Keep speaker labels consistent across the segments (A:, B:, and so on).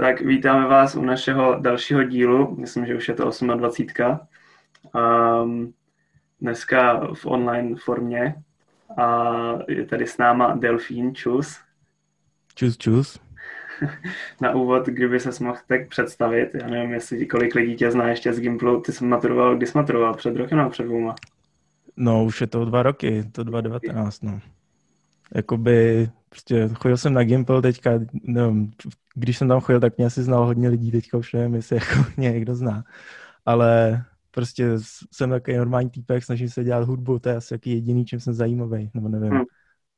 A: Tak vítáme vás u našeho dalšího dílu, myslím, že už je to 28. Um, dneska v online formě a je tady s náma Delfín, čus.
B: Čus, čus.
A: Na úvod, kdyby se mohl tak představit, já nevím, jestli kolik lidí tě zná ještě z Gimplu, ty jsi maturoval, kdy jsi maturoval, před rokem nebo před dvouma?
B: No, už je to dva roky, to 2019, no. Jakoby, prostě chodil jsem na Gimple teďka, no, když jsem tam chodil, tak mě asi znal hodně lidí, teďka už nevím, jestli jako mě někdo zná. Ale prostě jsem takový normální týpek, snažím se dělat hudbu, to je asi jaký jediný, čím jsem zajímavý, nebo nevím. Hmm.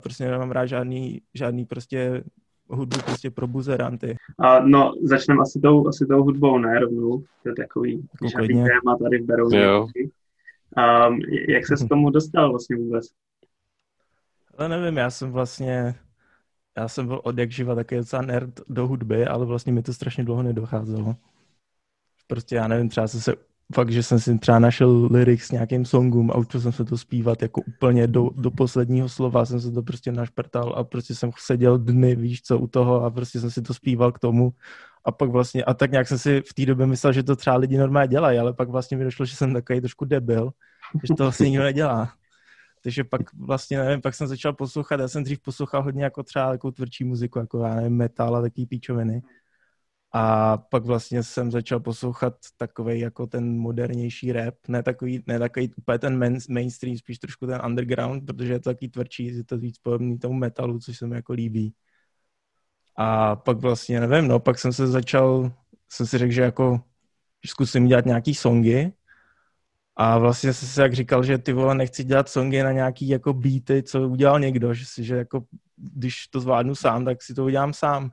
B: Prostě nemám rád žádný, žádný prostě hudbu prostě pro buzeranty.
A: A no, začneme asi tou, asi tou hudbou, ne, rovnou. To je takový jako téma tady v Berouně. Um, jak se s tomu dostal vlastně vůbec?
B: Ale nevím, já jsem vlastně, já jsem byl od jak živa taky docela nerd do hudby, ale vlastně mi to strašně dlouho nedocházelo. Prostě já nevím, třeba jsem se fakt, že jsem si třeba našel lyrics s nějakým songům a učil jsem se to zpívat jako úplně do, do posledního slova, jsem se to prostě našprtal a prostě jsem seděl dny, víš co, u toho a prostě jsem si to zpíval k tomu a pak vlastně, a tak nějak jsem si v té době myslel, že to třeba lidi normálně dělají, ale pak vlastně mi došlo, že jsem takový trošku debil, že to vlastně nikdo nedělá. Takže pak vlastně, nevím, pak jsem začal poslouchat, já jsem dřív poslouchal hodně jako třeba takovou tvrdší muziku, jako já nevím, metal a takový píčoviny. A pak vlastně jsem začal poslouchat takový jako ten modernější rap, ne takový, ne takový úplně ten main, mainstream, spíš trošku ten underground, protože je to takový tvrdší, je to víc podobný tomu metalu, což se mi jako líbí. A pak vlastně, nevím, no, pak jsem se začal, jsem si řekl, že jako že zkusím dělat nějaký songy a vlastně jsem si jak říkal, že ty vole nechci dělat songy na nějaký jako beaty, co udělal někdo, že si, že jako když to zvládnu sám, tak si to udělám sám.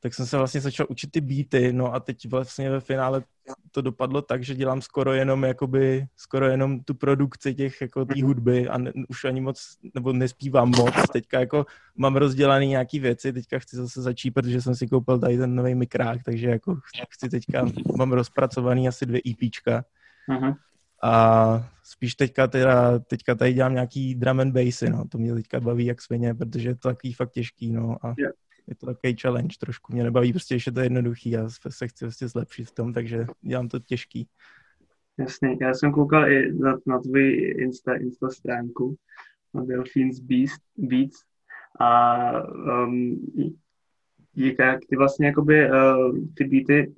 B: Tak jsem se vlastně začal učit ty beaty, no a teď vlastně ve finále to dopadlo tak, že dělám skoro jenom jakoby, skoro jenom tu produkci těch jako té hudby a ne, už ani moc, nebo nespívám moc. Teďka jako mám rozdělaný nějaký věci, teďka chci zase začít, protože jsem si koupil tady ten nový mikrák, takže jako chci teďka, mám rozpracovaný asi dvě EPčka. Uh-huh. A spíš teďka, teda, teďka tady dělám nějaký drum and bassy, no. To mě teďka baví jak svině, protože je to takový fakt těžký, no. A yeah. je to takový challenge trošku. Mě nebaví prostě, že to je jednoduchý. Já se chci vlastně zlepšit v tom, takže dělám to těžký.
A: Jasně, já jsem koukal i na, na tvůj Insta, Insta stránku na Delphines Beast, Beats a um, jak ty vlastně jakoby uh, ty beaty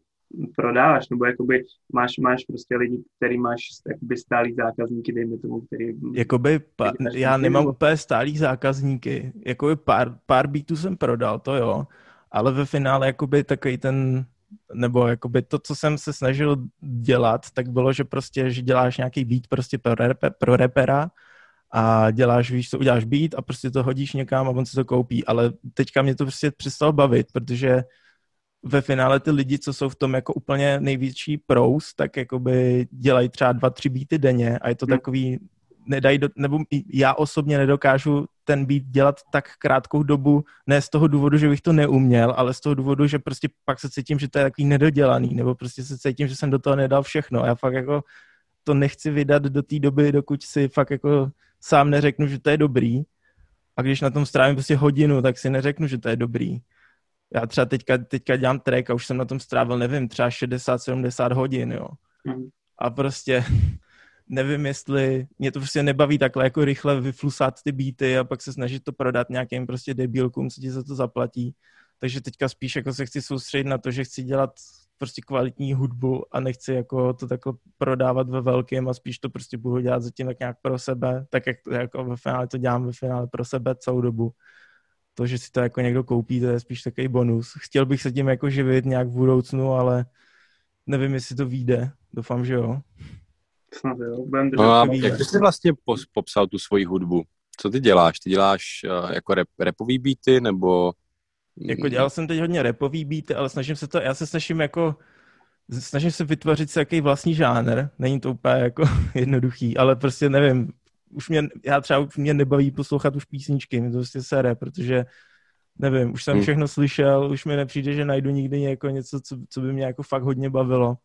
A: prodáváš, nebo jakoby máš, máš prostě lidi, který máš jakoby stálý zákazníky, dejme tomu, který...
B: Jakoby, pa, já nemám úplně stálý zákazníky, jakoby pár, pár beatů jsem prodal, to jo, ale ve finále jakoby takový ten, nebo jakoby to, co jsem se snažil dělat, tak bylo, že prostě, že děláš nějaký beat prostě pro, repe, pro repera a děláš, víš, co uděláš beat a prostě to hodíš někam a on si to koupí, ale teďka mě to prostě přestalo bavit, protože ve finále ty lidi, co jsou v tom jako úplně největší pros, tak jakoby dělají třeba dva, tři beaty denně a je to hmm. takový, nedají do, nebo já osobně nedokážu ten beat dělat tak krátkou dobu, ne z toho důvodu, že bych to neuměl, ale z toho důvodu, že prostě pak se cítím, že to je takový nedodělaný, nebo prostě se cítím, že jsem do toho nedal všechno. Já fakt jako to nechci vydat do té doby, dokud si fakt jako sám neřeknu, že to je dobrý. A když na tom strávím prostě hodinu, tak si neřeknu, že to je dobrý já třeba teďka, teďka dělám track a už jsem na tom strávil, nevím, třeba 60-70 hodin, jo. Mm. A prostě nevím, jestli mě to prostě nebaví takhle jako rychle vyflusat ty beaty a pak se snažit to prodat nějakým prostě debilkům, co ti za to zaplatí. Takže teďka spíš jako se chci soustředit na to, že chci dělat prostě kvalitní hudbu a nechci jako to takhle prodávat ve velkém a spíš to prostě budu dělat zatím tak nějak pro sebe, tak jak jako ve finále to dělám ve finále pro sebe celou dobu to, že si to jako někdo koupí, to je spíš takový bonus. Chtěl bych se tím jako živit nějak v budoucnu, ale nevím, jestli to vyjde. Doufám, že jo.
A: Snad jo. Budem
C: no a jak jsi vlastně popsal tu svoji hudbu? Co ty děláš? Ty děláš uh, jako rap, repový beaty, nebo...
B: Jako dělal jsem teď hodně repový beaty, ale snažím se to, já se snažím jako snažím se vytvořit si jaký vlastní žánr. Není to úplně jako jednoduchý, ale prostě nevím, už mě, já třeba už mě nebaví poslouchat už písničky, mi to prostě sere, protože nevím, už jsem hmm. všechno slyšel, už mi nepřijde, že najdu nikdy jako něco, co, co by mě jako fakt hodně bavilo.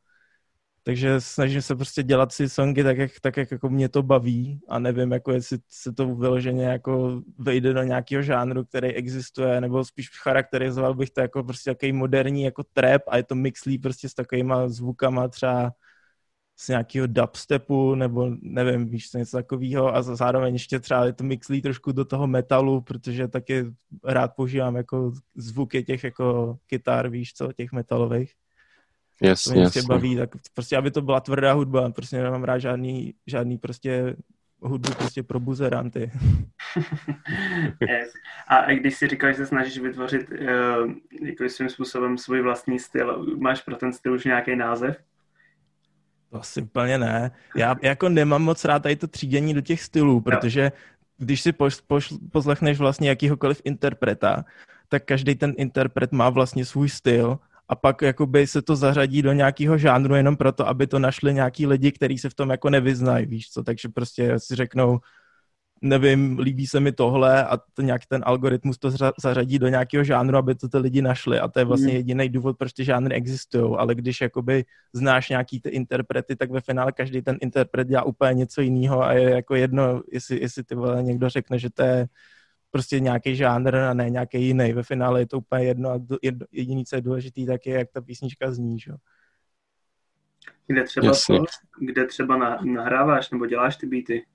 B: takže snažím se prostě dělat si songy tak, jak, tak, jak jako mě to baví a nevím, jako jestli se to vyloženě jako vejde do nějakého žánru, který existuje, nebo spíš charakterizoval bych to jako prostě takový moderní jako trap a je to mixlý prostě s takovýma zvukama třeba z nějakého dubstepu, nebo nevím, víš, co něco takového a zároveň ještě třeba je to mixlí trošku do toho metalu, protože taky rád používám jako zvuky těch jako kytar, víš co, těch metalových.
C: Jasně, to mě prostě
B: baví, tak prostě, aby to byla tvrdá hudba, prostě nemám rád žádný, žádný prostě hudbu prostě pro buzeranty.
A: yes. A když si říkal, že se snažíš vytvořit uh, jako svým způsobem svůj vlastní styl, máš pro ten styl už nějaký název?
B: To asi úplně ne. Já jako nemám moc rád tady to třídění do těch stylů, protože když si poš, poš, poslechneš vlastně jakýhokoliv interpreta, tak každý ten interpret má vlastně svůj styl a pak jakoby se to zařadí do nějakého žánru jenom proto, aby to našli nějaký lidi, kteří se v tom jako nevyznají, víš co, takže prostě si řeknou, nevím, líbí se mi tohle a to nějak ten algoritmus to zařadí do nějakého žánru, aby to ty lidi našli a to je vlastně mm. jediný důvod, proč ty žánry existují, ale když jakoby znáš nějaký ty interprety, tak ve finále každý ten interpret dělá úplně něco jiného a je jako jedno, jestli, jestli ty vole někdo řekne, že to je prostě nějaký žánr a ne nějaký jiný. Ve finále je to úplně jedno a jediný, co je důležitý, tak je, jak ta písnička zní, že?
A: Kde třeba, to, kde třeba nahráváš nebo děláš ty beaty?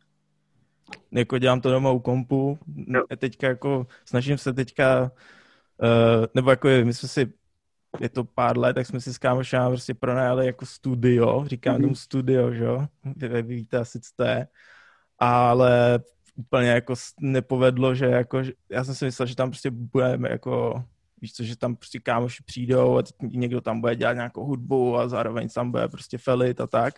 B: Jako dělám to doma u kompu. No. Teďka jako snažím se teďka, uh, nebo jako je, my jsme si, je to pár let, tak jsme si s kámošem prostě pronajali jako studio, říkám mm-hmm. tomu studio, že jo? Vy, vy víte asi, co to je. Ale úplně jako nepovedlo, že jako, já jsem si myslel, že tam prostě budeme jako, víš co, že tam prostě kámoši přijdou a někdo tam bude dělat nějakou hudbu a zároveň tam bude prostě felit a tak.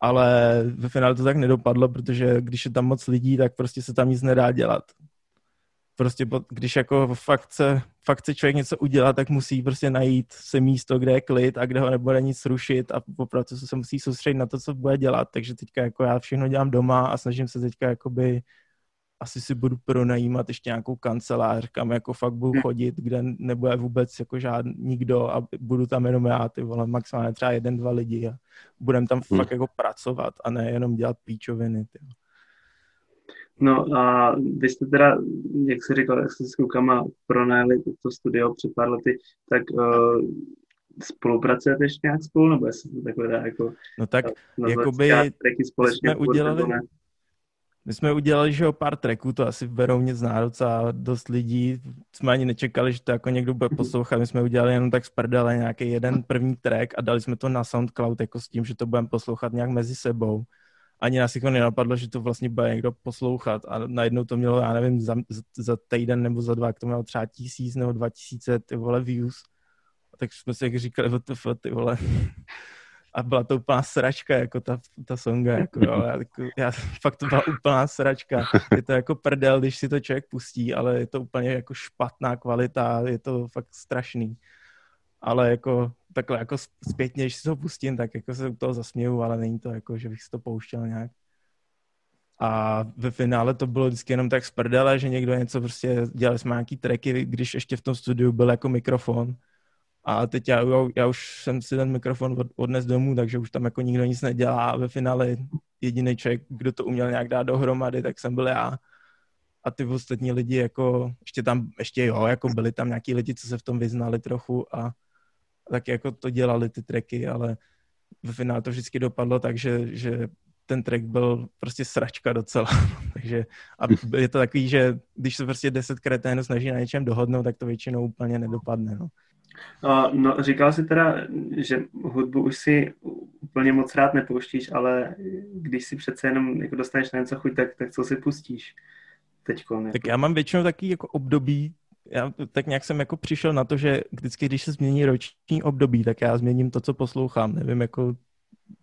B: Ale ve finále to tak nedopadlo, protože když je tam moc lidí, tak prostě se tam nic nedá dělat prostě když jako fakt se, fakt se člověk něco udělá, tak musí prostě najít se místo, kde je klid a kde ho nebude nic rušit a opravdu se musí soustředit na to, co bude dělat. Takže teďka jako já všechno dělám doma a snažím se teďka jakoby asi si budu pronajímat ještě nějakou kancelář, kam jako fakt budu hmm. chodit, kde nebude vůbec jako žádný nikdo a budu tam jenom já, ty vole, maximálně třeba jeden, dva lidi a budem tam hmm. fakt jako pracovat a ne jenom dělat píčoviny, ty.
A: No a vy jste teda, jak jsi říkal, jak jste s klukama pronajeli to studio před pár lety, tak uh, spolupracujete ještě nějak spolu, nebo jestli to takhle dá jako...
B: No tak, jakoby, společně jsme udělali, my jsme udělali, že o pár tracků, to asi berou nic zná docela dost lidí. Jsme ani nečekali, že to jako někdo bude poslouchat. My jsme udělali jenom tak z prdele nějaký jeden první track a dali jsme to na SoundCloud jako s tím, že to budeme poslouchat nějak mezi sebou ani nás jako nenapadlo, že to vlastně bude někdo poslouchat a najednou to mělo, já nevím, za, za týden nebo za dva, to mělo třeba tisíc nebo dva tisíce ty vole views. A tak jsme si říkali, WTF, ty vole. A byla to úplná sračka, jako ta, ta songa, jako jo. Já, jako, já, fakt to byla úplná sračka. Je to jako prdel, když si to člověk pustí, ale je to úplně jako špatná kvalita, je to fakt strašný. Ale jako takhle jako zpětně, když si to pustím, tak jako se u toho zasměju, ale není to jako, že bych si to pouštěl nějak. A ve finále to bylo vždycky jenom tak z prdele, že někdo něco prostě, dělali jsme nějaký tracky, když ještě v tom studiu byl jako mikrofon. A teď já, já už jsem si ten mikrofon od, odnes domů, takže už tam jako nikdo nic nedělá a ve finále jediný člověk, kdo to uměl nějak dát dohromady, tak jsem byl já. A ty ostatní lidi jako, ještě tam, ještě jo, jako byli tam nějaký lidi, co se v tom vyznali trochu a tak jako to dělali ty tracky, ale v finále to vždycky dopadlo tak, že, že ten track byl prostě sračka docela. Takže a je to takový, že když se prostě deset kreténů snaží na něčem dohodnout, tak to většinou úplně nedopadne. No.
A: No, říkal jsi teda, že hudbu už si úplně moc rád nepouštíš, ale když si přece jenom jako dostaneš na něco chuť, tak, tak co si pustíš teď? Jako...
B: Tak já mám většinou takový jako období, já tak nějak jsem jako přišel na to, že vždycky, když se změní roční období, tak já změním to, co poslouchám. Nevím, jako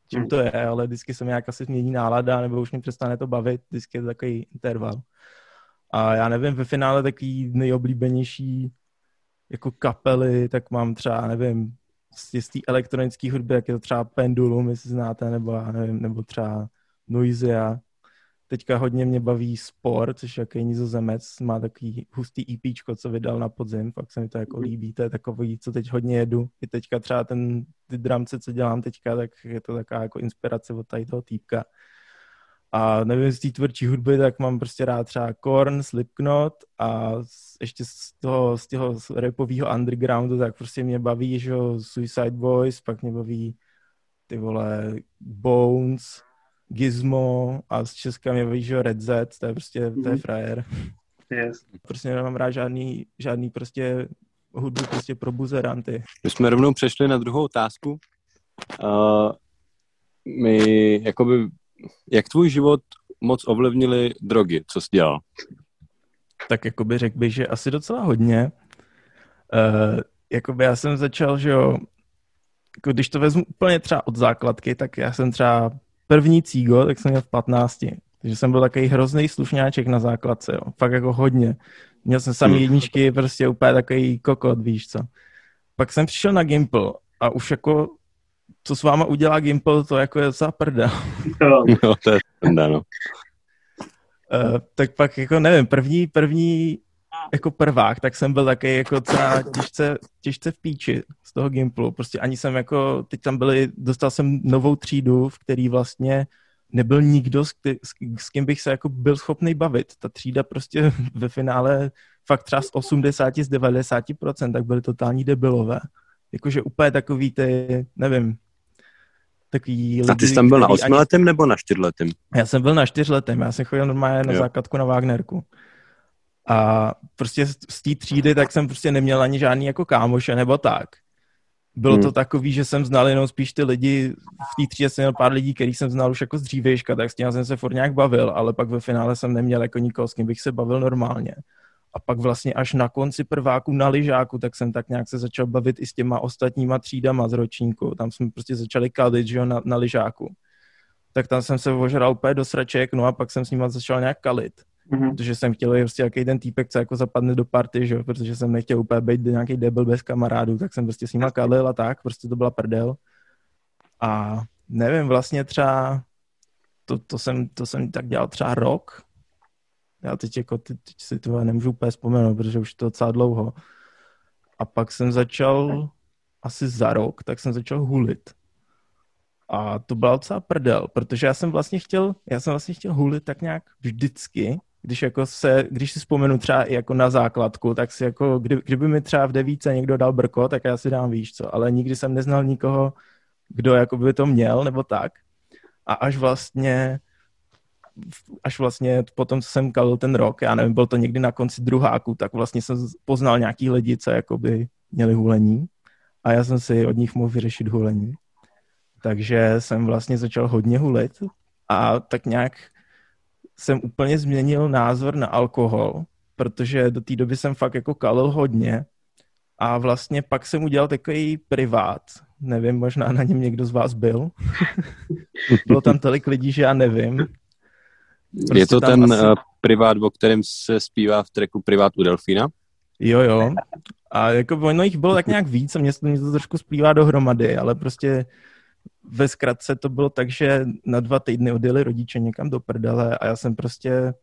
B: čím to je, ale vždycky se mi nějak asi změní nálada, nebo už mě přestane to bavit, vždycky je to takový interval. A já nevím, ve finále takový nejoblíbenější jako kapely, tak mám třeba, nevím, z té elektronické hudby, jak je to třeba Pendulum, jestli znáte, nebo já nevím, nebo třeba Noisia, teďka hodně mě baví Sport, což je jaký nizozemec, má takový hustý EPčko, co vydal na podzim, fakt se mi to jako líbí, to je takový, co teď hodně jedu. I teďka třeba ten, ty dramce, co dělám teďka, tak je to taková jako inspirace od tady toho týpka. A nevím, z té tvrdší hudby, tak mám prostě rád třeba Korn, Slipknot a ještě z toho, z toho rapového undergroundu, tak prostě mě baví, že Suicide Boys, pak mě baví ty vole Bones, Gizmo a z Česka mě baví, že Red Z, to je prostě, to je mhm. frajer.
A: Yes.
B: Prostě nemám rád žádný, žádný prostě hudbu prostě pro buzeranty.
C: My jsme rovnou přešli na druhou otázku. Uh, my, jakoby, jak tvůj život moc ovlivnili drogy, co jsi dělal?
B: Tak jakoby řekl bych, že asi docela hodně. Uh, jakoby já jsem začal, že jo, jako když to vezmu úplně třeba od základky, tak já jsem třeba první cígo, tak jsem měl v 15. Takže jsem byl takový hrozný slušňáček na základce, jo. Fakt jako hodně. Měl jsem samý hmm. jedničky, prostě úplně takový kokot, víš co. Pak jsem přišel na Gimple a už jako co s váma udělá Gimple, to jako je za prda.
C: No, to je prda, no.
B: Uh, tak pak jako nevím, první, první jako prvák, tak jsem byl taky jako třeba těžce, těžce v píči z toho Gimplu. Prostě ani jsem jako, teď tam byli, dostal jsem novou třídu, v který vlastně nebyl nikdo, s, s, s kým bych se jako byl schopný bavit. Ta třída prostě ve finále fakt třeba z 80, z 90%, tak byly totální debilové. Jakože úplně takový ty, nevím, takový
C: lidi, A ty jsi tam byl na osmiletém ani... nebo na čtyřletém?
B: Já jsem byl na čtyřletém, já jsem chodil normálně na jo. základku na Wagnerku. A prostě z té třídy tak jsem prostě neměl ani žádný jako kámoše nebo tak. Bylo hmm. to takový, že jsem znal jenom spíš ty lidi, v té třídě jsem měl pár lidí, který jsem znal už jako z dřívějška, tak s tím jsem se furt nějak bavil, ale pak ve finále jsem neměl jako nikoho, s kým bych se bavil normálně. A pak vlastně až na konci prváku na lyžáku, tak jsem tak nějak se začal bavit i s těma ostatníma třídama z ročníku. Tam jsme prostě začali kalit, že jo, na, na lyžáku. Tak tam jsem se ožral úplně do sraček, no a pak jsem s nima začal nějak kalit. Mm-hmm. Protože jsem chtěl prostě jaký ten týpek, co jako zapadne do party, že? protože jsem nechtěl úplně být nějaký debil bez kamarádů, tak jsem prostě s nima kalil a tak, prostě to byla prdel. A nevím, vlastně třeba to, to, jsem, to jsem tak dělal třeba rok. Já teď, jako, teď, si to nemůžu úplně vzpomenout, protože už to docela dlouho. A pak jsem začal asi za rok, tak jsem začal hulit. A to byla docela prdel, protože já jsem vlastně chtěl, já jsem vlastně chtěl hulit tak nějak vždycky, když jako se, když si vzpomenu třeba i jako na základku, tak si jako, kdy, kdyby mi třeba v devíce někdo dal brko, tak já si dám víš co, ale nikdy jsem neznal nikoho, kdo jako by to měl, nebo tak. A až vlastně až vlastně potom, co jsem kalil ten rok, já nevím, byl to někdy na konci druháku, tak vlastně jsem poznal nějaký lidi, co jakoby měli hulení a já jsem si od nich mohl vyřešit hulení. Takže jsem vlastně začal hodně hulit a tak nějak jsem úplně změnil názor na alkohol, protože do té doby jsem fakt jako kalil hodně a vlastně pak jsem udělal takový privát. Nevím, možná na něm někdo z vás byl. Bylo tam tolik lidí, že já nevím.
C: Prostě je to ten asi... uh, privát, o kterém se zpívá v treku Privát u Delfína?
B: Jo, jo. A jako ono jich bylo tak nějak víc a mě to, mě to trošku splývá dohromady, ale prostě ve zkratce to bylo tak, že na dva týdny odjeli rodiče někam do prdele a já jsem prostě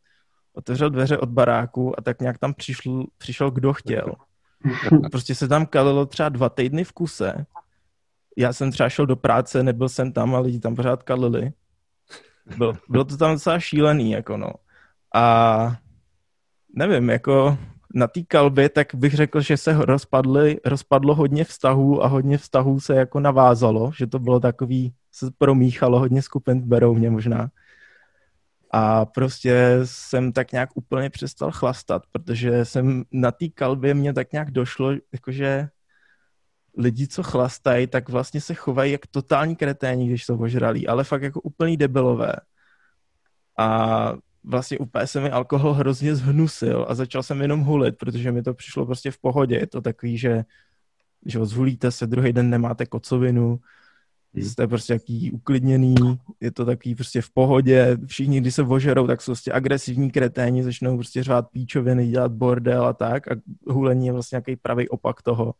B: otevřel dveře od baráku a tak nějak tam přišel, přišel kdo chtěl. Prostě se tam kalilo třeba dva týdny v kuse. Já jsem třeba šel do práce, nebyl jsem tam a lidi tam pořád kalili. Bylo, bylo to tam docela šílený, jako no. A nevím, jako na té kalbě, tak bych řekl, že se rozpadly, rozpadlo hodně vztahů a hodně vztahů se jako navázalo, že to bylo takový, se promíchalo hodně skupin berou mě možná. A prostě jsem tak nějak úplně přestal chlastat, protože jsem na té kalbě mě tak nějak došlo, jakože lidi, co chlastají, tak vlastně se chovají jak totální kreténi, když jsou ožralí, ale fakt jako úplný debilové. A vlastně úplně se mi alkohol hrozně zhnusil a začal jsem jenom hulit, protože mi to přišlo prostě v pohodě. Je to takový, že, že zhulíte se, druhý den nemáte kocovinu, hmm. jste prostě jaký uklidněný, je to takový prostě v pohodě, všichni, když se ožerou, tak jsou prostě agresivní kreténi, začnou prostě řvát píčoviny, dělat bordel a tak a hulení je vlastně nějaký pravý opak toho.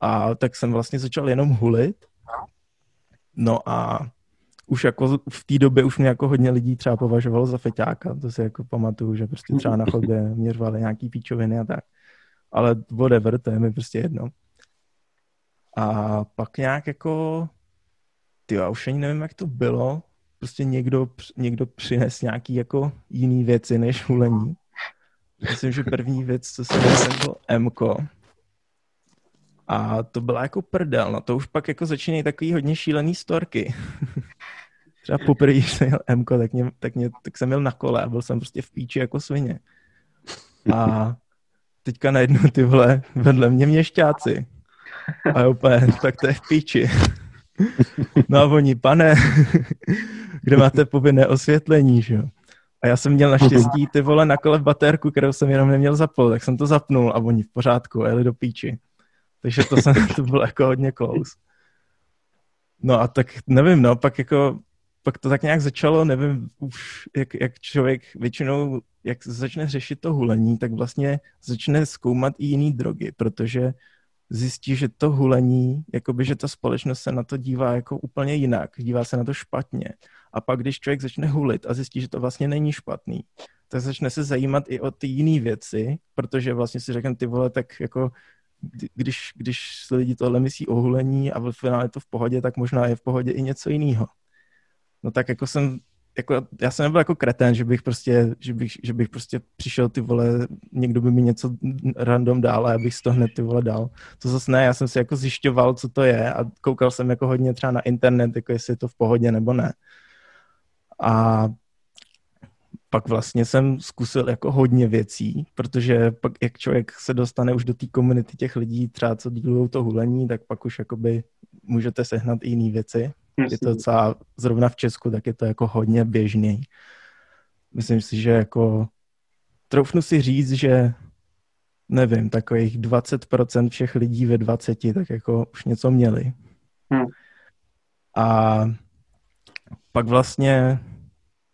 B: A tak jsem vlastně začal jenom hulit. No a už jako v té době už mě jako hodně lidí třeba považovalo za feťáka, to si jako pamatuju, že prostě třeba na chodbě měřovali nějaký píčoviny a tak. Ale whatever, to je mi prostě jedno. A pak nějak jako, ty já už ani nevím, jak to bylo, prostě někdo, někdo přines nějaký jako jiný věci než hulení. Myslím, že první věc, co jsem měl, bylo Mko. A to byla jako prdel, no to už pak jako začínají takový hodně šílený storky. Třeba poprvé, když jsem měl Mko, tak, mě, tak, mě, tak jsem měl na kole a byl jsem prostě v píči jako svině. A teďka najednou ty vole vedle mě měšťáci. A úplně, tak to je v píči. No a oni, pane, kde máte povinné osvětlení, že jo? A já jsem měl naštěstí ty vole na kole v baterku, kterou jsem jenom neměl zapnout, tak jsem to zapnul a oni v pořádku, jeli do píči. Takže to, jsem, to bylo jako hodně close. No a tak nevím, no, pak jako, pak to tak nějak začalo, nevím už, jak, jak člověk většinou, jak začne řešit to hulení, tak vlastně začne zkoumat i jiný drogy, protože zjistí, že to hulení, jakoby, že ta společnost se na to dívá jako úplně jinak, dívá se na to špatně. A pak, když člověk začne hulit a zjistí, že to vlastně není špatný, tak začne se zajímat i o ty jiné věci, protože vlastně si řekne, ty vole, tak jako když, když si lidi tohle myslí o hulení a v finále je to v pohodě, tak možná je v pohodě i něco jiného. No tak jako jsem, jako, já jsem nebyl jako kretén, že bych prostě, že bych, že bych prostě přišel ty vole, někdo by mi něco random dal a já bych si to hned ty vole dal. To zase ne, já jsem si jako zjišťoval, co to je a koukal jsem jako hodně třeba na internet, jako jestli je to v pohodě nebo ne. A pak vlastně jsem zkusil jako hodně věcí, protože pak jak člověk se dostane už do té komunity těch lidí, třeba co dílují to hulení, tak pak už jakoby můžete sehnat i jiné věci. Je to docela, zrovna v Česku, tak je to jako hodně běžný. Myslím si, že jako troufnu si říct, že nevím, takových 20% všech lidí ve 20 tak jako už něco měli. Hmm. A pak vlastně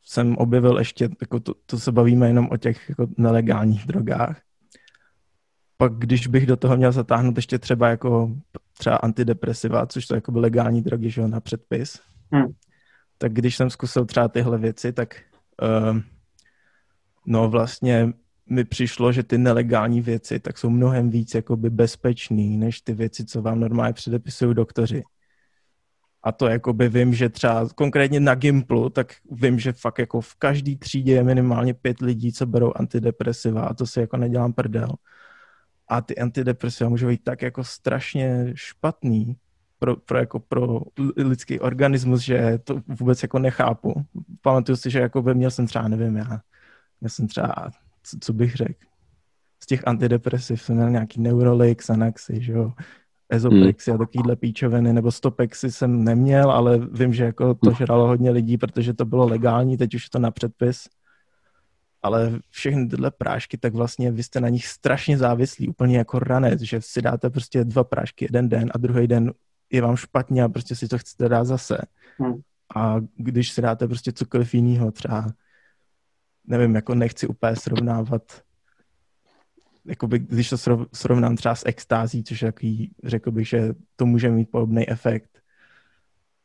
B: jsem objevil ještě, jako to, to se bavíme jenom o těch jako nelegálních drogách. Pak když bych do toho měl zatáhnout ještě třeba jako třeba antidepresiva, což to jako by legální drogy, že jo, na předpis, hmm. tak když jsem zkusil třeba tyhle věci, tak uh, no vlastně mi přišlo, že ty nelegální věci tak jsou mnohem víc jakoby bezpečný, než ty věci, co vám normálně předepisují doktoři. A to jakoby vím, že třeba konkrétně na Gimplu, tak vím, že fakt jako v každý třídě je minimálně pět lidí, co berou antidepresiva a to si jako nedělám prdel. A ty antidepresiva můžou být tak jako strašně špatný pro, pro, jako pro lidský organismus, že to vůbec jako nechápu. Pamatuju si, že jako by měl jsem třeba, nevím já, měl jsem třeba, co, co bych řekl, z těch antidepresiv jsem měl nějaký Neurolix, Xanaxy, že jo, Ezoprexy hmm. a takovýhle píčoviny, nebo Stopexy jsem neměl, ale vím, že jako to hmm. žralo hodně lidí, protože to bylo legální, teď už je to na předpis. Ale všechny tyhle prášky, tak vlastně vy jste na nich strašně závislí, úplně jako ranec, že si dáte prostě dva prášky jeden den a druhý den je vám špatně a prostě si to chcete dát zase. Hmm. A když si dáte prostě cokoliv jiného, třeba nevím, jako nechci úplně srovnávat jakoby, když to srovnám třeba s extází, což je takový, řekl bych, že to může mít podobný efekt,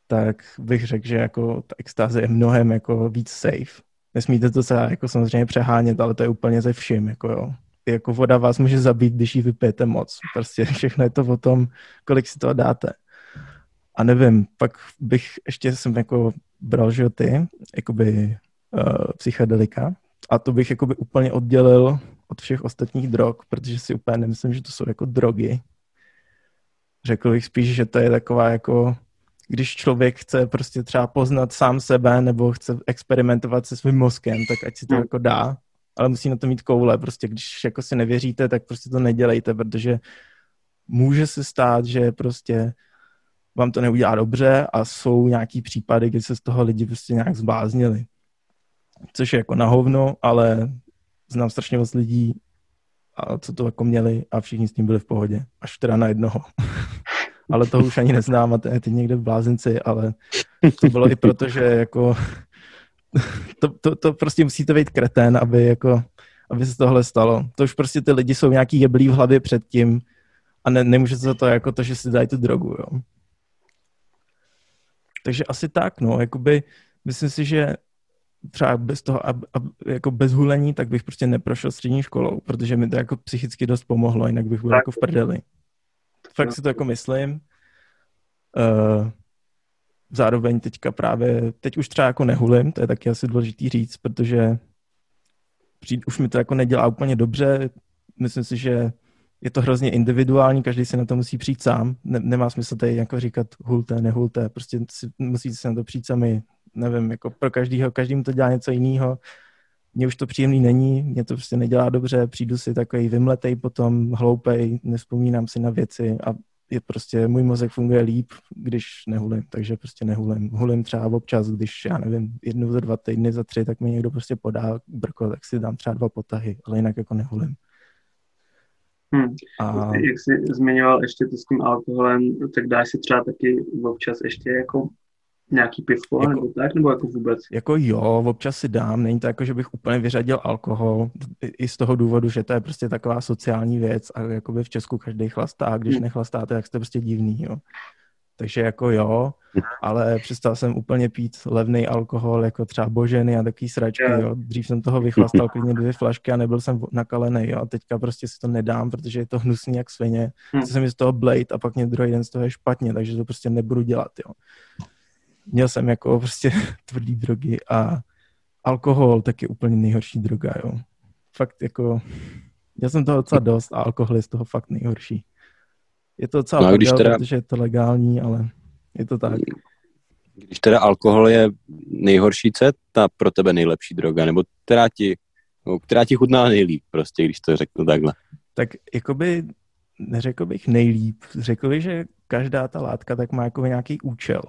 B: tak bych řekl, že jako ta extáze je mnohem jako víc safe. Nesmíte to celá jako samozřejmě přehánět, ale to je úplně ze vším, jako jo. Jako voda vás může zabít, když ji vypijete moc. Prostě všechno je to o tom, kolik si toho dáte. A nevím, pak bych ještě jsem jako bral, že ty, jakoby uh, psychedelika, a to bych jakoby úplně oddělil od všech ostatních drog, protože si úplně nemyslím, že to jsou jako drogy. Řekl bych spíš, že to je taková jako, když člověk chce prostě třeba poznat sám sebe nebo chce experimentovat se svým mozkem, tak ať si to hmm. jako dá, ale musí na to mít koule. Prostě když jako si nevěříte, tak prostě to nedělejte, protože může se stát, že prostě vám to neudělá dobře a jsou nějaký případy, kdy se z toho lidi prostě nějak zbláznili. Což je jako na hovno, ale znám strašně moc lidí, a co to jako měli a všichni s tím byli v pohodě. Až teda na jednoho. ale toho už ani neznám a to je teď někde v blázinci, ale to bylo i proto, že jako to, to, to prostě musíte být kretén, aby jako aby se tohle stalo. To už prostě ty lidi jsou nějaký jeblí v hlavě před tím a ne, nemůže se to jako to, že si dají tu drogu, jo. takže asi tak, no, jakoby myslím si, že třeba bez toho, ab, ab, jako bez hulení, tak bych prostě neprošel střední školou, protože mi to jako psychicky dost pomohlo, jinak bych byl tak. jako v prdeli. Fakt si to jako myslím. Uh, zároveň teďka právě, teď už třeba jako nehulím, to je taky asi důležitý říct, protože přijít, už mi to jako nedělá úplně dobře. Myslím si, že je to hrozně individuální, každý si na to musí přijít sám. Ne, nemá smysl tady jako říkat hulte, nehulte, prostě si, musíte se na to přijít sami. Nevím, jako pro každýho, každým to dělá něco jiného. Mně už to příjemný není, mě to prostě nedělá dobře, přijdu si takový vymletej potom, hloupej, nespomínám si na věci a je prostě, můj mozek funguje líp, když nehulím, takže prostě nehulím. Hulím třeba občas, když, já nevím, jednou za dva týdny, za tři, tak mi někdo prostě podá brko, tak si dám třeba dva potahy, ale jinak jako nehulím.
A: Hmm. A... Jak jsi zmiňoval ještě to s tím alkoholem, tak dáš si třeba taky občas ještě jako nějaký pivko jako, nebo tak, nebo jako vůbec?
B: Jako jo, občas si dám, není to jako, že bych úplně vyřadil alkohol, i z toho důvodu, že to je prostě taková sociální věc a jakoby v Česku každý chlastá, a když hmm. nechlastáte, tak jste prostě divný, jo. Takže jako jo, ale přestal jsem úplně pít levný alkohol, jako třeba boženy a takový sračky, jo. Dřív jsem toho vychlastal klidně dvě flašky a nebyl jsem nakalený, jo. A teďka prostě si to nedám, protože je to hnusný jak svině. Hmm. Chce se mi z toho blade a pak mě druhý den z toho je špatně, takže to prostě nebudu dělat, jo měl jsem jako prostě tvrdý drogy a alkohol tak je úplně nejhorší droga, jo. Fakt jako, měl jsem toho docela dost a alkohol je z toho fakt nejhorší. Je to docela no, když teda... protože je to legální, ale je to tak.
C: Když teda alkohol je nejhorší, co je ta pro tebe nejlepší droga, nebo která ti, nebo která ti chutná nejlíp, prostě, když to řeknu takhle?
B: Tak jakoby neřekl bych nejlíp, řekl bych, že každá ta látka tak má jako nějaký účel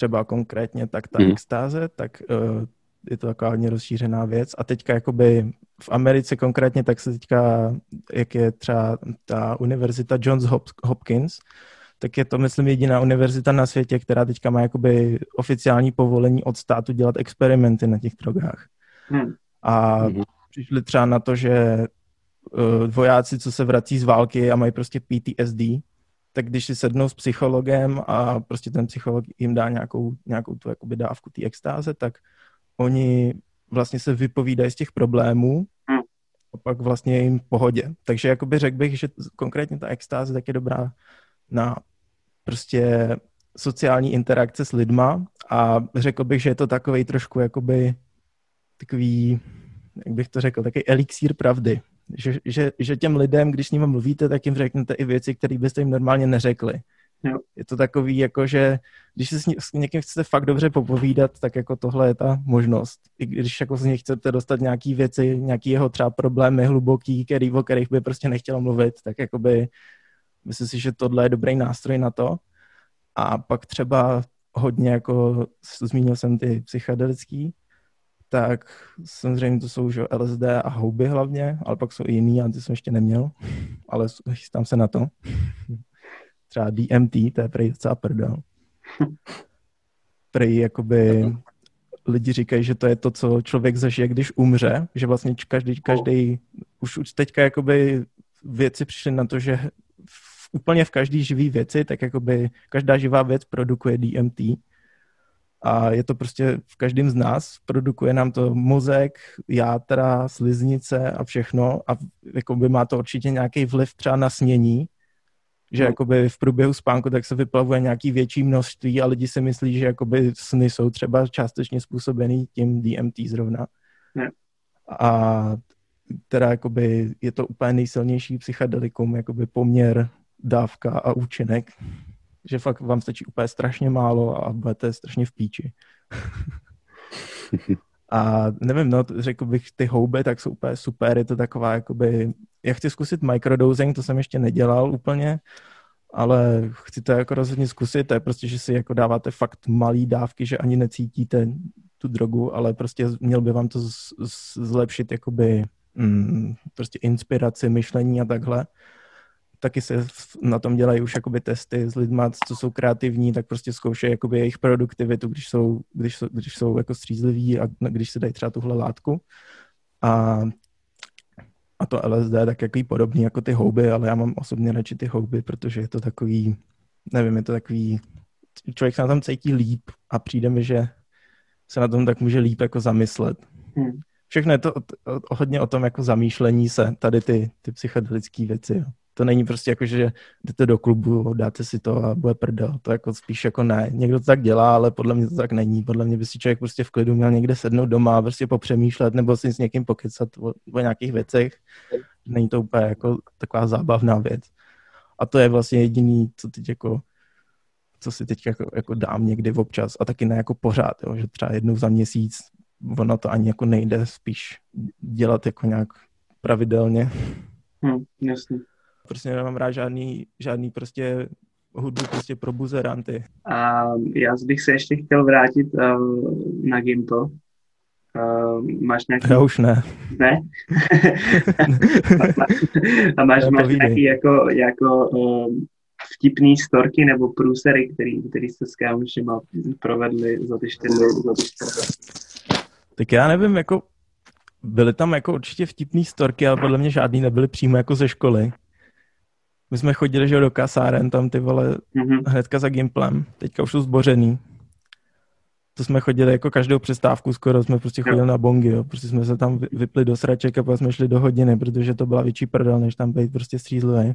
B: třeba konkrétně, tak ta hmm. extáze, tak uh, je to taková hodně rozšířená věc. A teďka jakoby v Americe konkrétně, tak se teďka, jak je třeba ta univerzita Johns Hopkins, tak je to, myslím, jediná univerzita na světě, která teďka má jakoby oficiální povolení od státu dělat experimenty na těch drogách. Hmm. A hmm. přišli třeba na to, že uh, vojáci, co se vrací z války a mají prostě PTSD, tak když si sednou s psychologem a prostě ten psycholog jim dá nějakou, nějakou tu jakoby dávku té extáze, tak oni vlastně se vypovídají z těch problémů hmm. a pak vlastně je jim v pohodě. Takže jakoby řekl bych, že konkrétně ta extáze tak je dobrá na prostě sociální interakce s lidma a řekl bych, že je to takový trošku jakoby takový, jak bych to řekl, takový elixír pravdy že, že, že těm lidem, když s nimi mluvíte, tak jim řeknete i věci, které byste jim normálně neřekli. Jo. Je to takový, jako že když se s, ní, s někým chcete fakt dobře popovídat, tak jako tohle je ta možnost. I když jako z něj chcete dostat nějaký věci, nějaký jeho třeba problémy hluboký, který, o kterých by prostě nechtěl mluvit, tak jakoby myslím si, že tohle je dobrý nástroj na to. A pak třeba hodně jako zmínil jsem ty psychedelický, tak samozřejmě to jsou že LSD a houby hlavně, ale pak jsou i jiný a ty jsem ještě neměl, ale chystám se na to. Třeba DMT, to je prej docela prdel. Prej jakoby lidi říkají, že to je to, co člověk zažije, když umře, že vlastně každý, každý už, už teďka jakoby věci přišly na to, že v, úplně v každý živý věci, tak jakoby každá živá věc produkuje DMT, a je to prostě v každém z nás, produkuje nám to mozek, játra, sliznice a všechno a jakoby má to určitě nějaký vliv třeba na snění, že no. jakoby v průběhu spánku tak se vyplavuje nějaký větší množství a lidi si myslí, že jakoby sny jsou třeba částečně způsobený tím DMT zrovna. Ne. A teda jakoby je to úplně nejsilnější psychedelikum, jakoby poměr, dávka a účinek že fakt vám stačí úplně strašně málo a budete strašně v píči. a nevím, no, řekl bych, ty houby tak jsou úplně super, je to taková, jakoby, já chci zkusit microdosing, to jsem ještě nedělal úplně, ale chci to jako rozhodně zkusit, to je prostě, že si jako dáváte fakt malý dávky, že ani necítíte tu drogu, ale prostě měl by vám to z, z, zlepšit jakoby mm, prostě inspiraci, myšlení a takhle taky se na tom dělají už jakoby testy s lidmi, co jsou kreativní, tak prostě zkoušejí jakoby jejich produktivitu, když jsou, když jsou, když jsou jako střízliví a když se dají třeba tuhle látku. A, a to LSD je tak jaký podobný jako ty houby, ale já mám osobně radši ty houby, protože je to takový, nevím, je to takový člověk se na tom cítí líp a přijde mi, že se na tom tak může líp jako zamyslet. Hmm. Všechno je to o, o, hodně o tom jako zamýšlení se, tady ty, ty psychedelické věci. Jo. To není prostě jako, že jdete do klubu, dáte si to a bude prdel. To jako spíš jako ne. Někdo to tak dělá, ale podle mě to tak není. Podle mě by si člověk prostě v klidu měl někde sednout doma a prostě popřemýšlet nebo si s někým pokecat o, o nějakých věcech. Není to úplně jako taková zábavná věc. A to je vlastně jediný, co teď jako co si teď jako, jako dám někdy občas a taky ne jako pořád, jo, že třeba jednou za měsíc ono to ani jako nejde spíš dělat jako nějak pravidelně.
A: Hmm, jasně.
B: Prostě nemám rád žádný, žádný prostě hudbu prostě pro buzeranty.
A: A já bych se ještě chtěl vrátit uh, na Gimpo. Uh, máš nějaký...
B: Já už ne.
A: Ne? a máš, máš nějaký jako, jako uh, vtipný storky nebo průsery, který, který jste s kámošima provedli za ty čtyři, za ty čtyři.
B: Tak já nevím, jako byly tam jako určitě vtipný storky, ale podle mě žádný nebyly přímo jako ze školy. My jsme chodili, že do kasáren, tam ty vole mm-hmm. hnedka za Gimplem, teďka už jsou zbořený. To jsme chodili jako každou přestávku, skoro jsme prostě chodili jo. na bongy, jo. Prostě jsme se tam vypli do sraček a pak jsme šli do hodiny, protože to byla větší prdel, než tam být prostě střízlivý.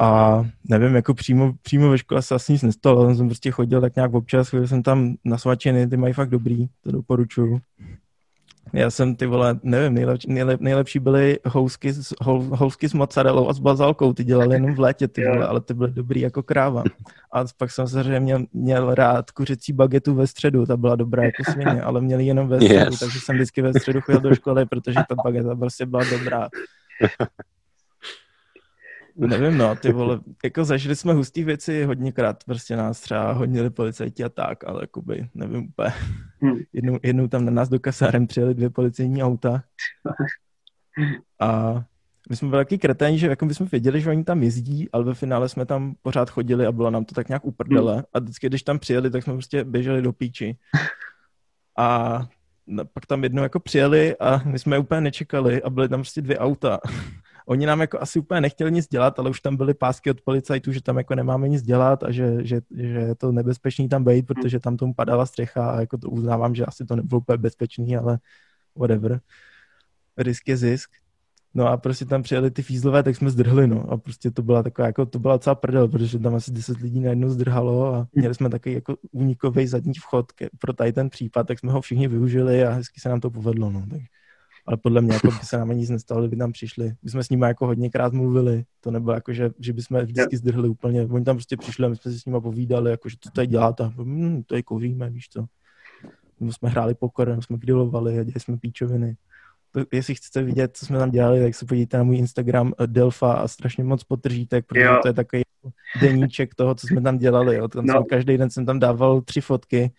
B: A nevím, jako přímo, přímo ve škole se asi nic nestalo, tam jsem prostě chodil tak nějak občas, chodil jsem tam na svačiny, ty mají fakt dobrý, to doporučuju. Já jsem ty vole, nevím, nejlepší, nejlep, nejlepší byly housky, housky s mozzarellou a s bazalkou, ty dělali jenom v létě, ty vole, ale ty byly dobrý jako kráva. A pak jsem samozřejmě měl, měl rád kuřecí bagetu ve středu, ta byla dobrá jako svině, ale měli jenom ve středu, yes. takže jsem vždycky ve středu chodil do školy, protože ta bageta prostě byla dobrá. Nevím, no, ty vole, jako zažili jsme hustý věci hodněkrát, prostě nás třeba honili policajti a tak, ale jakoby, nevím úplně. Hmm. Jednou, jednou tam na nás do kasárem přijeli dvě policejní auta a my jsme byli taky kreténi, že jako bychom věděli, že oni tam jezdí, ale ve finále jsme tam pořád chodili a bylo nám to tak nějak uprdele. Hmm. A vždycky, když tam přijeli, tak jsme prostě běželi do píči. A pak tam jednou jako přijeli a my jsme je úplně nečekali a byly tam prostě dvě auta. Oni nám jako asi úplně nechtěli nic dělat, ale už tam byly pásky od policajtů, že tam jako nemáme nic dělat a že, že, že je to nebezpečný tam být, protože tam tomu padala střecha a jako to uznávám, že asi to nebylo úplně bezpečný, ale whatever. Risk je zisk. No a prostě tam přijeli ty fízlové, tak jsme zdrhli, no. A prostě to byla taková, jako to byla celá prdel, protože tam asi 10 lidí najednou zdrhalo a měli jsme takový jako únikový zadní vchod ke, pro tady ten případ, tak jsme ho všichni využili a hezky se nám to povedlo, no. Tak ale podle mě jako by se nám nic nestalo, kdyby tam přišli. My jsme s nimi jako hodněkrát mluvili, to nebylo jako, že, že bychom vždycky zdrhli úplně, oni tam prostě přišli a my jsme si s nimi povídali, jako, že to tady děláte, hm, to je kouříme, víš co. My jsme hráli pokor, jsme grilovali a dělali jsme píčoviny. To, jestli chcete vidět, co jsme tam dělali, tak se podívejte na můj Instagram eh, Delfa a strašně moc potržíte, protože jo. to je takový deníček toho, co jsme tam dělali. Jo. Tam no. jsem, každý den jsem tam dával tři fotky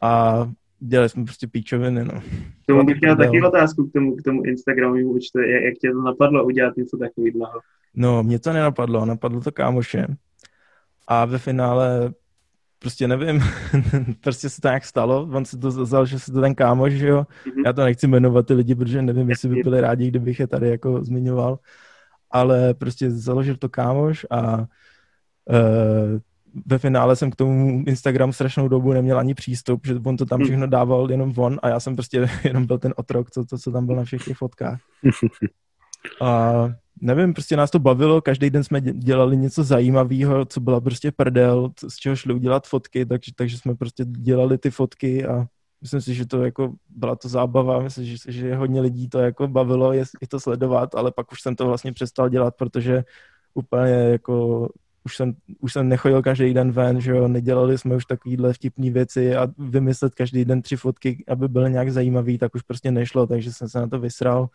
B: a dělali jsme prostě píčoviny, no.
A: K tomu bych měl taky otázku k tomu, k tomu Instagramovému účtu. Jak, jak tě to napadlo udělat něco takového?
B: No, mě to nenapadlo, napadlo to kámoše. A ve finále prostě nevím, prostě se to nějak stalo, on se to vzal, že se to ten kámoš, že jo. Mm-hmm. Já to nechci jmenovat ty lidi, protože nevím, jestli by byli rádi, kdybych je tady jako zmiňoval. Ale prostě založil to kámoš a uh, ve finále jsem k tomu Instagramu strašnou dobu neměl ani přístup, že on to tam hmm. všechno dával jenom von a já jsem prostě jenom byl ten otrok, co, co, co tam byl na všech těch fotkách. A nevím, prostě nás to bavilo, každý den jsme dělali něco zajímavého, co byla prostě prdel, z čeho šli udělat fotky, takže, takže jsme prostě dělali ty fotky a myslím si, že to jako byla to zábava, myslím, že, že hodně lidí to jako bavilo je, je to sledovat, ale pak už jsem to vlastně přestal dělat, protože úplně jako už jsem, už jsem nechodil každý den ven, že jo, nedělali jsme už takovýhle vtipné věci a vymyslet každý den tři fotky, aby byl nějak zajímavý, tak už prostě nešlo, takže jsem se na to vysral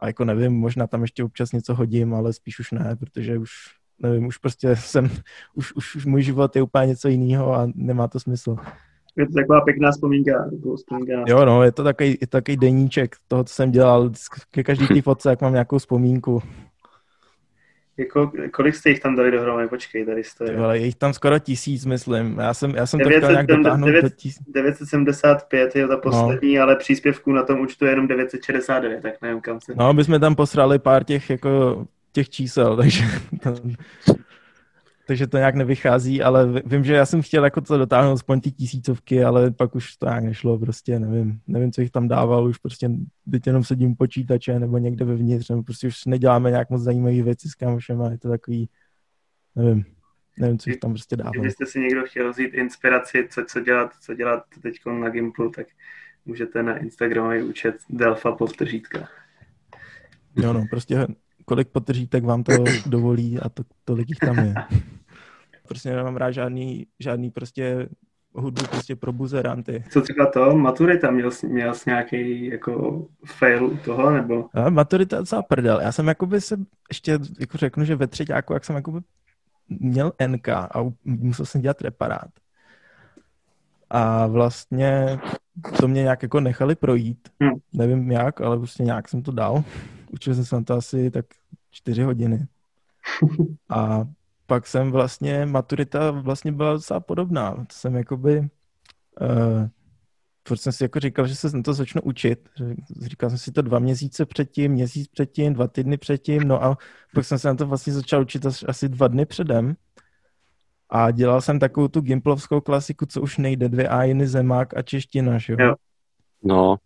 B: a jako nevím, možná tam ještě občas něco hodím, ale spíš už ne, protože už nevím, už prostě jsem, už, už, už můj život je úplně něco jiného a nemá to smysl.
A: Je to taková pěkná vzpomínka. vzpomínka.
B: Jo, no, je to takový, je to takový deníček toho, co jsem dělal. Ke každý té fotce, jak mám nějakou vzpomínku.
A: Jako, kolik jste jich tam dali dohromady? Počkej, tady jste.
B: Ale je jich tam skoro tisíc, myslím. Já jsem, já jsem 900, to chtěl nějak dotáhnout 9, do
A: tis... 975 je ta poslední, no. ale příspěvků na tom účtu je jenom 969, tak nevím kam se...
B: No, bychom tam posrali pár těch, jako, těch čísel, takže... takže to nějak nevychází, ale vím, že já jsem chtěl jako to dotáhnout aspoň ty tisícovky, ale pak už to nějak nešlo, prostě nevím, nevím, co jich tam dával, už prostě teď jenom sedím u počítače nebo někde vevnitř, nebo prostě už neděláme nějak moc zajímavé věci s kámošem a je to takový, nevím, nevím, co jich tam prostě dával.
A: Kdybyste si někdo chtěl vzít inspiraci, co, co dělat, co dělat teď na Gimplu, tak můžete na Instagramový účet Delfa podtržítka.
B: Jo no, prostě kolik potržítek vám to dovolí a to, tolik jich tam je. Prostě nemám rád žádný, žádný prostě hudbu prostě pro buzeranty.
A: Co třeba to? Maturita? Měl jsi, měl jsi nějaký jako fail u toho, nebo?
B: A maturita je docela prdel. Já jsem jakoby se ještě jako řeknu, že ve třetíku, jak jsem jakoby měl NK a musel jsem dělat reparát. A vlastně to mě nějak jako nechali projít. Hmm. Nevím jak, ale prostě nějak jsem to dal. Učil jsem se na to asi tak čtyři hodiny. A pak jsem vlastně, maturita vlastně byla docela podobná. To jsem jakoby, uh, proč jsem si jako říkal, že se na to začnu učit. Říkal jsem si to dva měsíce předtím, měsíc předtím, dva týdny předtím, no a pak jsem se na to vlastně začal učit asi dva dny předem. A dělal jsem takovou tu gimplovskou klasiku, co už nejde, dvě ajiny, zemák a čeština, že jo?
C: No.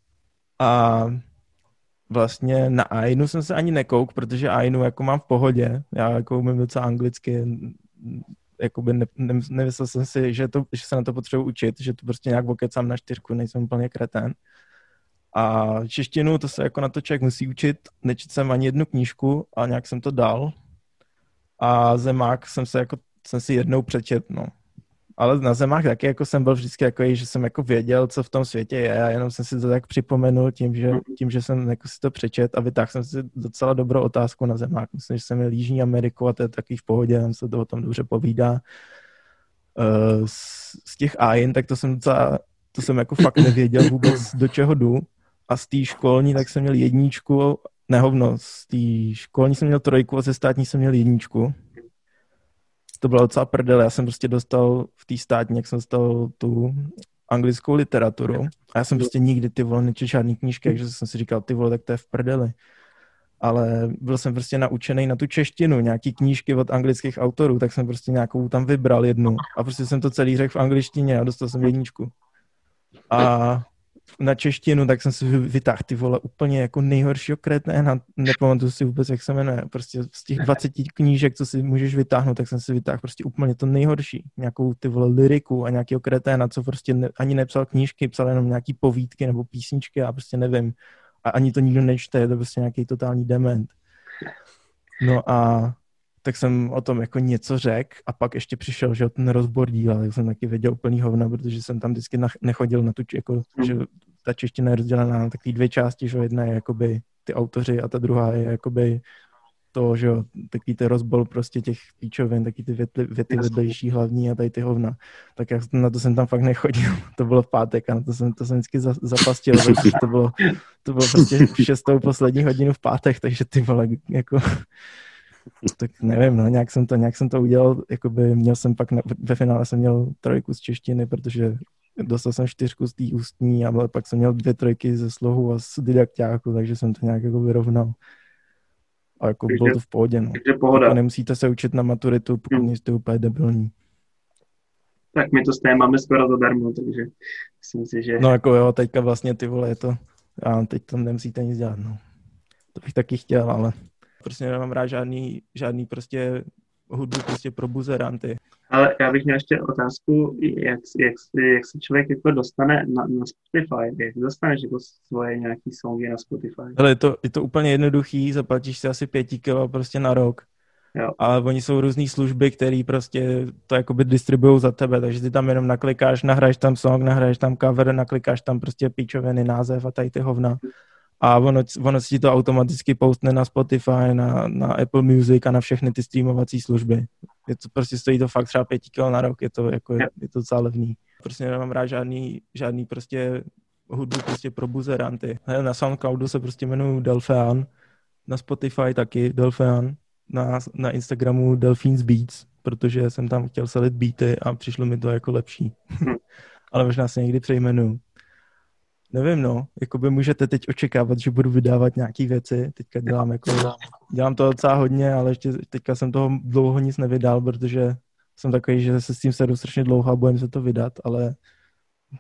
B: A vlastně na Ainu jsem se ani nekouk, protože Ainu jako mám v pohodě. Já jako umím docela anglicky, jakoby ne, ne, nemyslel jsem si, že, to, že se na to potřebuji učit, že to prostě nějak okecám na čtyřku, nejsem úplně kretén. A češtinu, to se jako na to člověk musí učit. Nečet jsem ani jednu knížku a nějak jsem to dal. A zemák jsem se jako, jsem si jednou přečet, no ale na zemách taky jako jsem byl vždycky jako, že jsem jako věděl, co v tom světě je a jenom jsem si to tak připomenul tím, že, mhm. tím, že jsem jako si to přečet a vytáhl jsem si docela dobrou otázku na zemách. Myslím, že jsem měl Jižní Ameriku a to je takový v pohodě, tam se to o tom dobře povídá. Uh, z, z těch AIN, tak to jsem docela, to jsem jako fakt nevěděl vůbec, do čeho jdu. A z té školní, tak jsem měl jedničku, nehovno, z té školní jsem měl trojku a ze státní jsem měl jedničku to bylo docela prdel. Já jsem prostě dostal v té státní, jak jsem dostal tu anglickou literaturu a já jsem prostě nikdy ty vole nečetl žádný knížky, takže jsem si říkal, ty vole, tak to je v prdeli. Ale byl jsem prostě naučený na tu češtinu, nějaký knížky od anglických autorů, tak jsem prostě nějakou tam vybral jednu a prostě jsem to celý řekl v angličtině a dostal jsem jedničku. A na češtinu, tak jsem si vytáhl ty vole úplně jako nejhoršího kreténa, nepamatuju si vůbec, jak se jmenuje, prostě z těch 20 knížek, co si můžeš vytáhnout, tak jsem si vytáhl prostě úplně to nejhorší, nějakou ty vole liriku a nějakého kreténa, co prostě ne, ani nepsal knížky, psal jenom nějaký povídky nebo písničky a prostě nevím. A ani to nikdo nečte, je to prostě nějaký totální dement. No a tak jsem o tom jako něco řekl a pak ještě přišel, že ten rozbor díla, tak jsem taky věděl úplný hovna, protože jsem tam vždycky nechodil na tu, jako, že ta čeština je rozdělená na takové dvě části, že jedna je jakoby ty autoři a ta druhá je jakoby to, že jo, takový ten rozbor prostě těch píčovin, taky ty věty, věty vedlejší hlavní a tady ty hovna. Tak já na to jsem tam fakt nechodil. To bylo v pátek a na to jsem, to jsem vždycky zapastil, protože to bylo, to bylo prostě v šestou poslední hodinu v pátek, takže ty vole, jako tak nevím, no, nějak jsem to, nějak jsem to udělal, jakoby měl jsem pak, na, ve finále jsem měl trojku z češtiny, protože dostal jsem čtyřku z té ústní, ale pak jsem měl dvě trojky ze slohu a z didakťáku, takže jsem to nějak jako vyrovnal. A jako takže, bylo to v pohodě, no.
A: Takže pohoda.
B: Jako nemusíte se učit na maturitu, pokud hmm. jste úplně debilní.
A: Tak my to stejně máme skoro zadarmo, takže myslím si, že...
B: No jako jo, teďka vlastně ty vole, je to, a teď tam nemusíte nic dělat, no. To bych taky chtěl, ale prostě nemám rád žádný, žádný prostě hudbu prostě pro buzeranty.
A: Ale já bych měl ještě otázku, jak, jak, jak se člověk jako dostane na, na Spotify, jak dostaneš jako svoje nějaký songy na Spotify?
B: Ale je to, je to úplně jednoduchý, zaplatíš si asi pěti kilo prostě na rok. Jo. Ale oni jsou různé služby, které prostě to jakoby distribují za tebe, takže ty tam jenom naklikáš, nahraješ tam song, nahraješ tam cover, naklikáš tam prostě píčoviny, název a tady ty hovna a ono, ono si to automaticky postne na Spotify, na, na Apple Music a na všechny ty streamovací služby. Je to prostě stojí to fakt třeba pěti kilo na rok, je to, jako, je, je to docela levný. Prostě nemám rád žádný, žádný prostě hudbu prostě pro buzeranty. Na Soundcloudu se prostě jmenuji Delfean, na Spotify taky Delfean, na, na Instagramu Delphines Beats, protože jsem tam chtěl selit beaty a přišlo mi to jako lepší. Hm. Ale možná se někdy přejmenuju nevím, no, jako by můžete teď očekávat, že budu vydávat nějaké věci, teďka dělám jako, dělám to docela hodně, ale ještě teďka jsem toho dlouho nic nevydal, protože jsem takový, že se s tím sedu strašně dlouho a bojím se to vydat, ale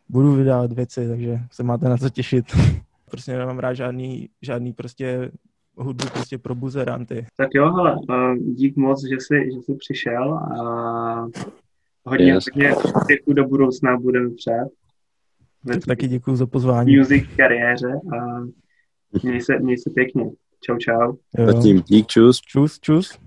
B: budu vydávat věci, takže se máte na co těšit. prostě nemám rád žádný, žádný prostě hudbu prostě pro buzeranty.
A: Tak jo, hele, eh, dík moc, že jsi, že jsi přišel a hodně, yes. hodně do budoucna budeme přát.
B: Tak taky děkuji za pozvání.
A: Music kariéře a měj se, měj se pěkně. Čau, čau.
C: Jo. Zatím dík, čus.
B: Čus, čus.